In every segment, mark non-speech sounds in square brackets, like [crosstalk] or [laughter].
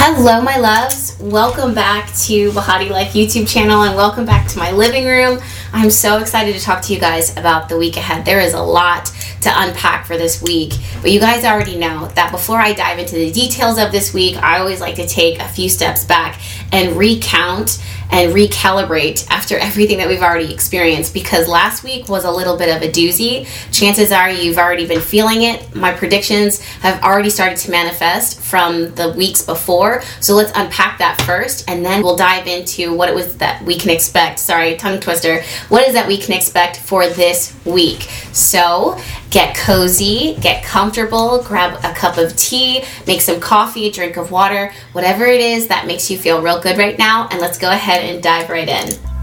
Hello, my loves. Welcome back to Behati Life YouTube channel and welcome back to my living room. I'm so excited to talk to you guys about the week ahead. There is a lot to unpack for this week, but you guys already know that before I dive into the details of this week, I always like to take a few steps back and recount and recalibrate after everything that we've already experienced because last week was a little bit of a doozy. Chances are you've already been feeling it. My predictions have already started to manifest from the weeks before. So let's unpack that first and then we'll dive into what it was that we can expect. Sorry, tongue twister. What is that we can expect for this week? So get cozy, get comfortable, grab a cup of tea, make some coffee, drink of water, whatever it is that makes you feel real good right now, and let's go ahead and dive right in.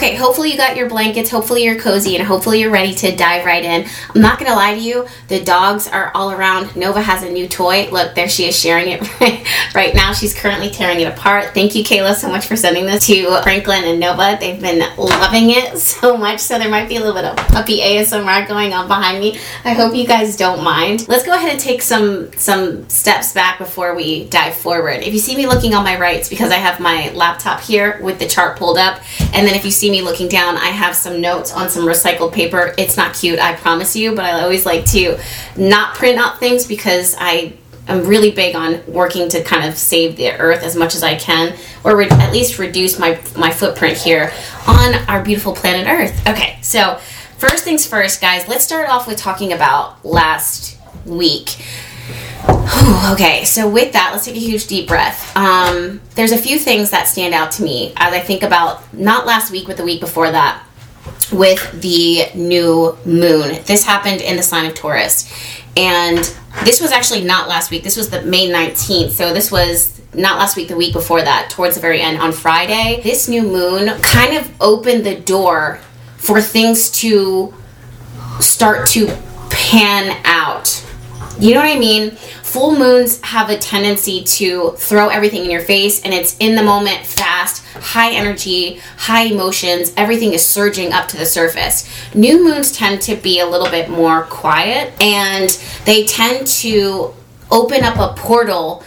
Okay, hopefully you got your blankets, hopefully you're cozy, and hopefully you're ready to dive right in. I'm not gonna lie to you, the dogs are all around. Nova has a new toy. Look, there she is sharing it [laughs] right, now. She's currently tearing it apart. Thank you, Kayla, so much for sending this to Franklin and Nova. They've been loving it [laughs] so much, so there might be a little bit of puppy ASMR going on behind me. I hope you guys don't mind. Let's go ahead and take some some steps back before we dive forward. If you see me looking on my right, it's because I have my laptop here with the chart pulled up, and then if you see me looking down, I have some notes on some recycled paper. It's not cute, I promise you, but I always like to not print out things because I am really big on working to kind of save the earth as much as I can, or re- at least reduce my, my footprint here on our beautiful planet Earth. Okay, so first things first, guys, let's start off with talking about last week. Okay, so with that, let's take a huge deep breath. Um, there's a few things that stand out to me as I think about not last week, but the week before that with the new moon. This happened in the sign of Taurus. And this was actually not last week. This was the May 19th. So this was not last week, the week before that, towards the very end on Friday. This new moon kind of opened the door for things to start to pan out. You know what I mean? full moons have a tendency to throw everything in your face and it's in the moment fast high energy high emotions everything is surging up to the surface new moons tend to be a little bit more quiet and they tend to open up a portal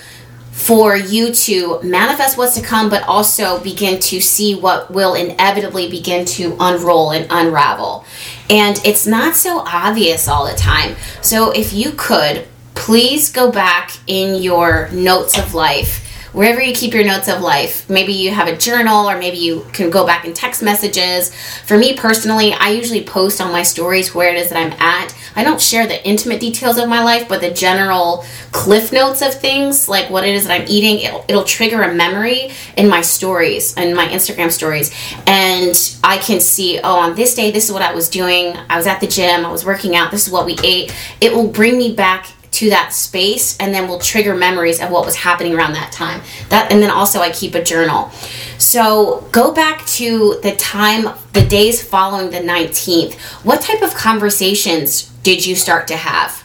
for you to manifest what's to come, but also begin to see what will inevitably begin to unroll and unravel. And it's not so obvious all the time. So, if you could please go back in your notes of life wherever you keep your notes of life. Maybe you have a journal or maybe you can go back in text messages. For me personally, I usually post on my stories where it is that I'm at. I don't share the intimate details of my life, but the general cliff notes of things, like what it is that I'm eating, it'll, it'll trigger a memory in my stories, in my Instagram stories. And I can see, oh, on this day, this is what I was doing. I was at the gym, I was working out, this is what we ate. It will bring me back to that space and then will trigger memories of what was happening around that time that and then also i keep a journal so go back to the time the days following the 19th what type of conversations did you start to have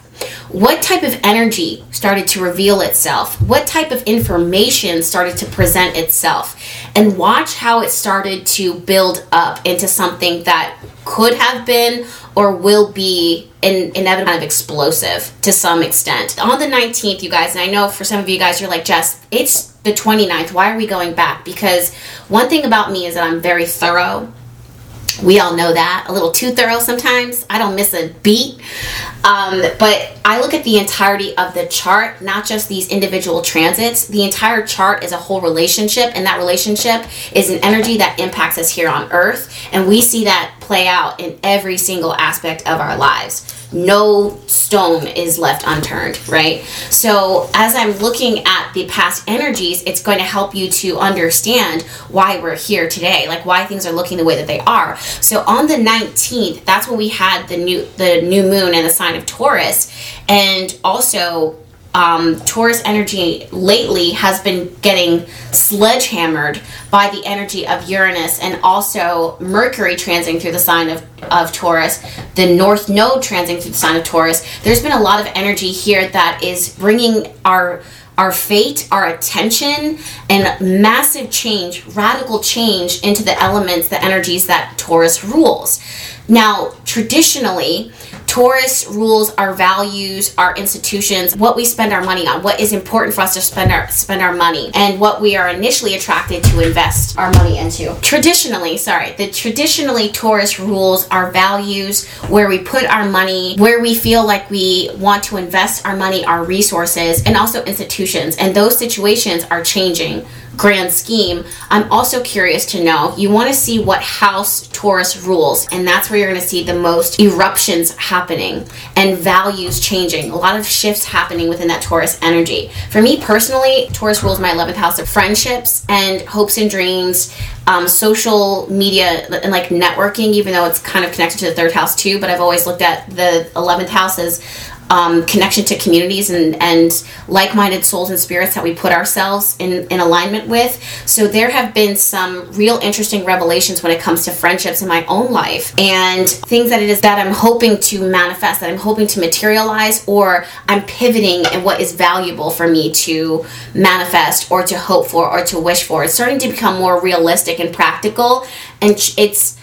what type of energy started to reveal itself? What type of information started to present itself? And watch how it started to build up into something that could have been or will be in, inevitably kind of explosive to some extent. On the 19th, you guys, and I know for some of you guys, you're like, Jess, it's the 29th. Why are we going back? Because one thing about me is that I'm very thorough. We all know that. A little too thorough sometimes. I don't miss a beat. Um, but I look at the entirety of the chart, not just these individual transits. The entire chart is a whole relationship, and that relationship is an energy that impacts us here on Earth. And we see that play out in every single aspect of our lives. No stone is left unturned, right? So, as I'm looking at the past energies, it's going to help you to understand why we're here today, like why things are looking the way that they are. So, on the 19th, that's when we had the new the new moon and the sign of Taurus, and also um, Taurus energy lately has been getting sledgehammered by the energy of Uranus and also Mercury transiting through the sign of, of Taurus, the North Node transiting through the sign of Taurus. There's been a lot of energy here that is bringing our our fate, our attention, and massive change, radical change into the elements, the energies that Taurus rules. Now, traditionally, Taurus rules our values, our institutions, what we spend our money on, what is important for us to spend our spend our money, and what we are initially attracted to invest our money into. Traditionally, sorry, the traditionally Taurus rules our values, where we put our money, where we feel like we want to invest our money, our resources, and also institutions. And those situations are changing grand scheme, I'm also curious to know you want to see what house Taurus rules, and that's where you're going to see the most eruptions happening and values changing. A lot of shifts happening within that Taurus energy. For me personally, Taurus rules my 11th house of friendships and hopes and dreams. Um, social media and like networking, even though it's kind of connected to the third house too, but I've always looked at the 11th house as um, connection to communities and, and like-minded souls and spirits that we put ourselves in, in alignment with. So there have been some real interesting revelations when it comes to friendships in my own life and things that it is that i'm hoping to manifest that i'm hoping to materialize or i'm pivoting in what is valuable for me to manifest or to hope for or to wish for. It's starting to become more realistic and practical and it's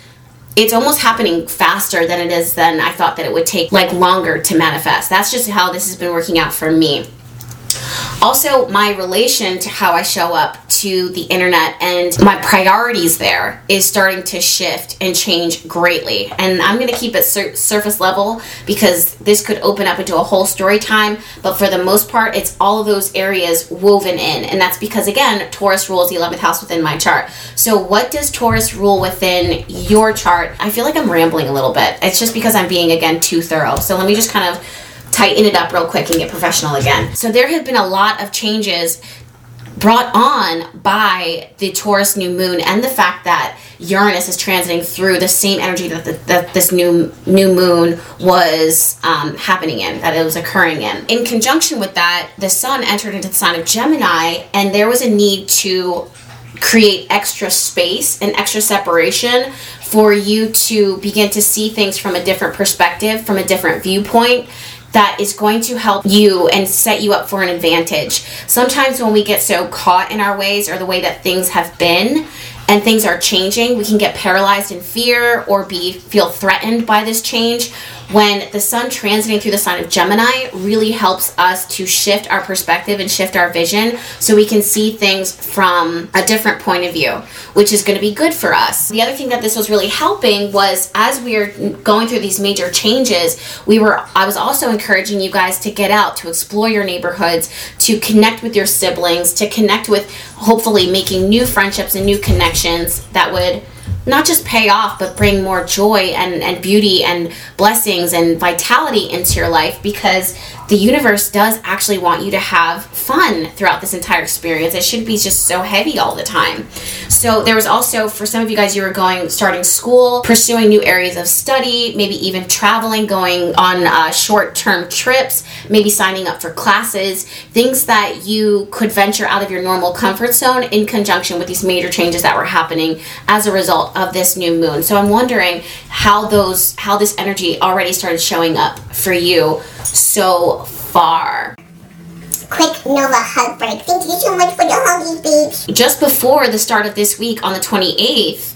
it's almost happening faster than it is than I thought that it would take like longer to manifest. That's just how this has been working out for me. Also, my relation to how I show up to the internet and my priorities there is starting to shift and change greatly. And I'm going to keep it sur- surface level because this could open up into a whole story time. But for the most part, it's all of those areas woven in. And that's because, again, Taurus rules the 11th house within my chart. So, what does Taurus rule within your chart? I feel like I'm rambling a little bit. It's just because I'm being, again, too thorough. So, let me just kind of tighten it up real quick and get professional again. So there have been a lot of changes brought on by the Taurus new moon and the fact that Uranus is transiting through the same energy that, the, that this new new moon was um, happening in, that it was occurring in. In conjunction with that, the Sun entered into the sign of Gemini, and there was a need to create extra space and extra separation for you to begin to see things from a different perspective, from a different viewpoint that is going to help you and set you up for an advantage. Sometimes when we get so caught in our ways or the way that things have been and things are changing, we can get paralyzed in fear or be feel threatened by this change when the sun transiting through the sign of Gemini really helps us to shift our perspective and shift our vision so we can see things from a different point of view, which is going to be good for us. The other thing that this was really helping was as we are going through these major changes, we were I was also encouraging you guys to get out, to explore your neighborhoods, to connect with your siblings, to connect with hopefully making new friendships and new connections that would not just pay off, but bring more joy and, and beauty and blessings and vitality into your life because the universe does actually want you to have fun throughout this entire experience. It shouldn't be just so heavy all the time. So there was also for some of you guys you were going starting school, pursuing new areas of study, maybe even traveling, going on uh, short-term trips, maybe signing up for classes, things that you could venture out of your normal comfort zone in conjunction with these major changes that were happening as a result of this new moon. So I'm wondering how those how this energy already started showing up for you so far. Quick Nova hug break. Thank you so much for the huggies, babes. Just before the start of this week on the 28th,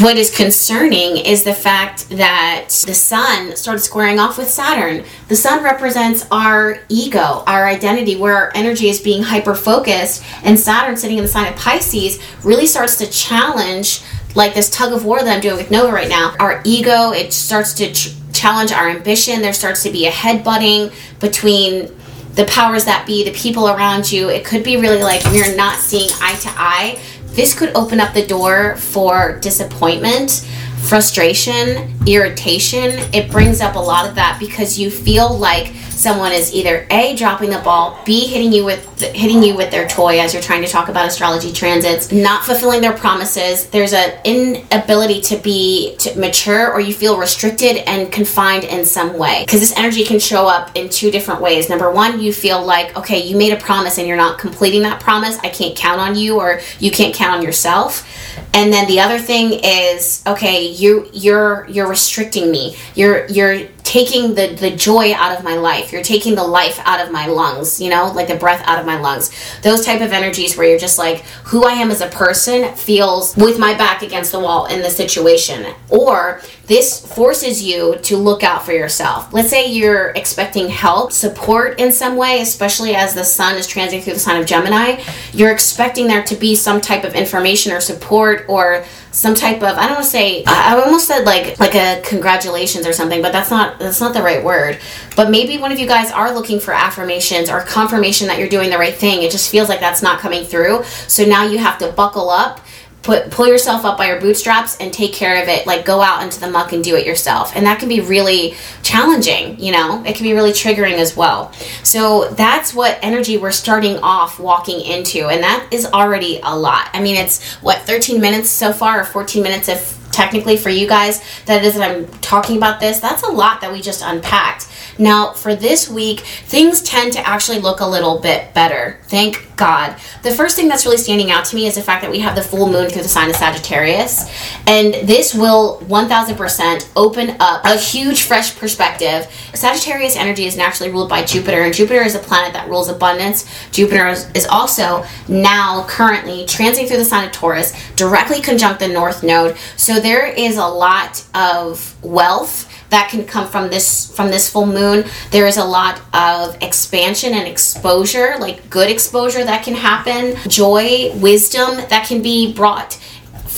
what is concerning is the fact that the sun started squaring off with Saturn. The sun represents our ego, our identity, where our energy is being hyper focused, and Saturn sitting in the sign of Pisces really starts to challenge like this tug of war that I'm doing with Nova right now. Our ego, it starts to ch- challenge our ambition. There starts to be a head butting between the powers that be, the people around you. It could be really like we're not seeing eye to eye. This could open up the door for disappointment, frustration, irritation. It brings up a lot of that because you feel like someone is either A dropping the ball, B hitting you with hitting you with their toy as you're trying to talk about astrology transits, not fulfilling their promises. There's an inability to be to mature or you feel restricted and confined in some way. Because this energy can show up in two different ways. Number one, you feel like, okay, you made a promise and you're not completing that promise. I can't count on you or you can't count on yourself. And then the other thing is, okay, you you're you're restricting me. You're you're taking the the joy out of my life. You're taking the life out of my lungs, you know, like the breath out of my lungs. Those type of energies where you're just like who I am as a person feels with my back against the wall in the situation. Or this forces you to look out for yourself. Let's say you're expecting help, support in some way, especially as the sun is transiting through the sign of Gemini. You're expecting there to be some type of information or support or some type of I don't want to say I almost said like like a congratulations or something, but that's not that's not the right word. But maybe one of you guys are looking for affirmations or confirmation that you're doing the right thing. It just feels like that's not coming through. So now you have to buckle up put pull yourself up by your bootstraps and take care of it. Like go out into the muck and do it yourself. And that can be really challenging you know? It can be really triggering as well. So that's what energy we're starting off walking into and that is already a lot. I mean it's what 13 minutes so far or 14 minutes if technically for you guys that is that i'm talking about this? That's a lot that we just unpacked now, for this week, things tend to actually look a little bit better. Thank God. The first thing that's really standing out to me is the fact that we have the full moon through the sign of Sagittarius. And this will 1000% open up a huge, fresh perspective. Sagittarius energy is naturally ruled by Jupiter, and Jupiter is a planet that rules abundance. Jupiter is also now currently transiting through the sign of Taurus, directly conjunct the North Node. So there is a lot of wealth that can come from this from this full moon there is a lot of expansion and exposure like good exposure that can happen joy wisdom that can be brought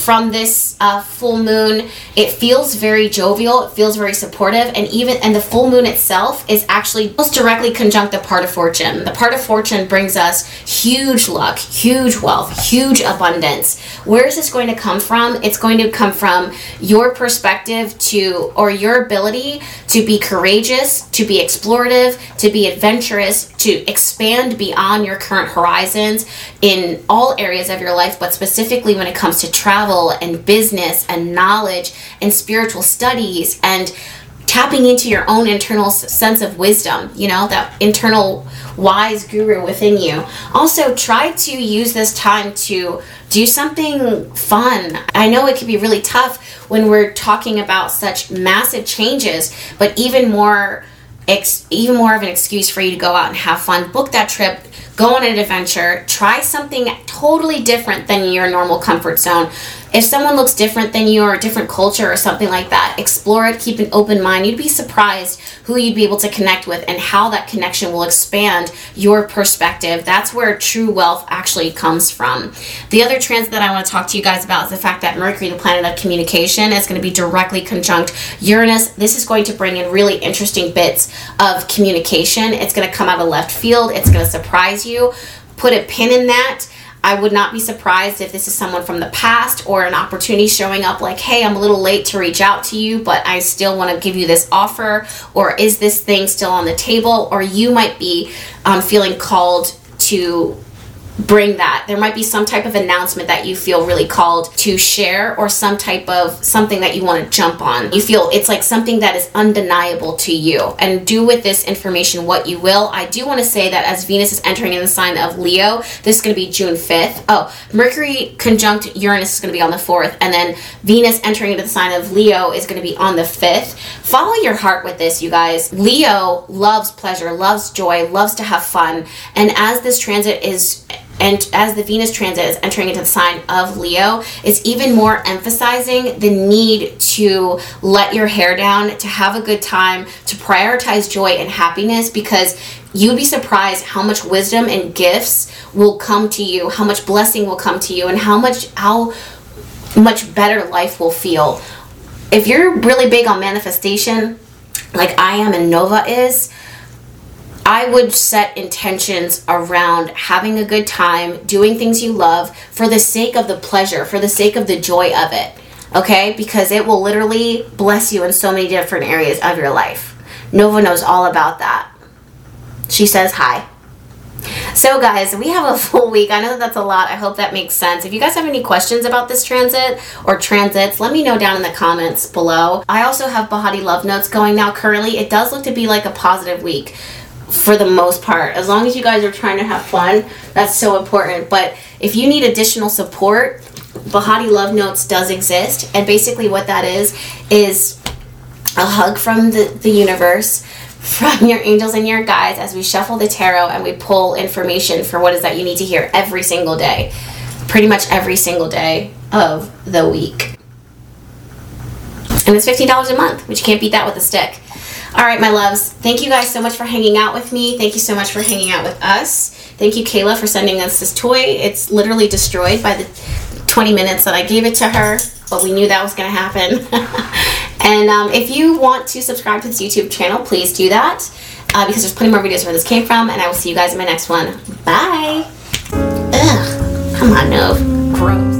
from this uh, full moon it feels very jovial it feels very supportive and even and the full moon itself is actually most directly conjunct the part of fortune. The part of fortune brings us huge luck huge wealth huge abundance. Where is this going to come from? It's going to come from your perspective to or your ability to be courageous to be explorative to be adventurous to expand beyond your current horizons in all areas of your life but specifically when it comes to travel and business and knowledge and spiritual studies and tapping into your own internal sense of wisdom, you know, that internal wise guru within you. Also, try to use this time to do something fun. I know it can be really tough when we're talking about such massive changes, but even more ex- even more of an excuse for you to go out and have fun. Book that trip, go on an adventure, try something totally different than your normal comfort zone if someone looks different than you or a different culture or something like that, explore it, keep an open mind. You'd be surprised who you'd be able to connect with and how that connection will expand your perspective. That's where true wealth actually comes from. The other transit that I want to talk to you guys about is the fact that Mercury, the planet of communication, is going to be directly conjunct Uranus. This is going to bring in really interesting bits of communication. It's going to come out of left field, it's going to surprise you. Put a pin in that I would not be surprised if this is someone from the past or an opportunity showing up like, hey, I'm a little late to reach out to you, but I still want to give you this offer. Or is this thing still on the table? Or you might be um, feeling called to bring that. There might be some type of announcement that you feel really called to share or some type of something that you want to jump on. You feel it's like something that is undeniable to you. And do with this information what you will. I do want to say that as Venus is entering in the sign of Leo, this is going to be June 5th. Oh, Mercury conjunct Uranus is going to be on the 4th and then Venus entering into the sign of Leo is going to be on the 5th. Follow your heart with this, you guys. Leo loves pleasure, loves joy, loves to have fun. And as this transit is and as the Venus transit is entering into the sign of Leo, it's even more emphasizing the need to let your hair down, to have a good time, to prioritize joy and happiness because you'd be surprised how much wisdom and gifts will come to you, how much blessing will come to you, and how much how much better life will feel. If you're really big on manifestation, like I am and Nova is, I would set intentions around having a good time, doing things you love for the sake of the pleasure, for the sake of the joy of it. Okay? Because it will literally bless you in so many different areas of your life. Nova knows all about that. she says hi. So, guys, we have a [laughs] full week. I know that that's a lot. I hope that makes sense. If you guys have any questions about this transit or transits, let me know down in the comments below. I also have Behati Love Notes going now currently. It does look to be like a positive week for the most part. As long as you guys are trying to have fun, that's so important. But if you need additional support, Behati Love Notes does exist. And basically, what that is, is a hug from the, the universe from your angels and your guides as we shuffle the tarot and we pull information for what is that you need to hear every single day. Pretty much every single day of the week. And it's $15 a month, which you can't beat that with a stick. All right, my loves. Thank you guys so much for hanging out with me. Thank you so much for hanging out with us. Thank you, Kayla, for sending us this toy. It's literally destroyed by the 20 minutes that I gave it to her, but we knew that was going to happen. [laughs] And um, if you want to subscribe to this YouTube channel, please do that uh, because there's plenty more videos where this came from. And I will see you guys in my next one. Bye. Ugh. Come on, no. Gross.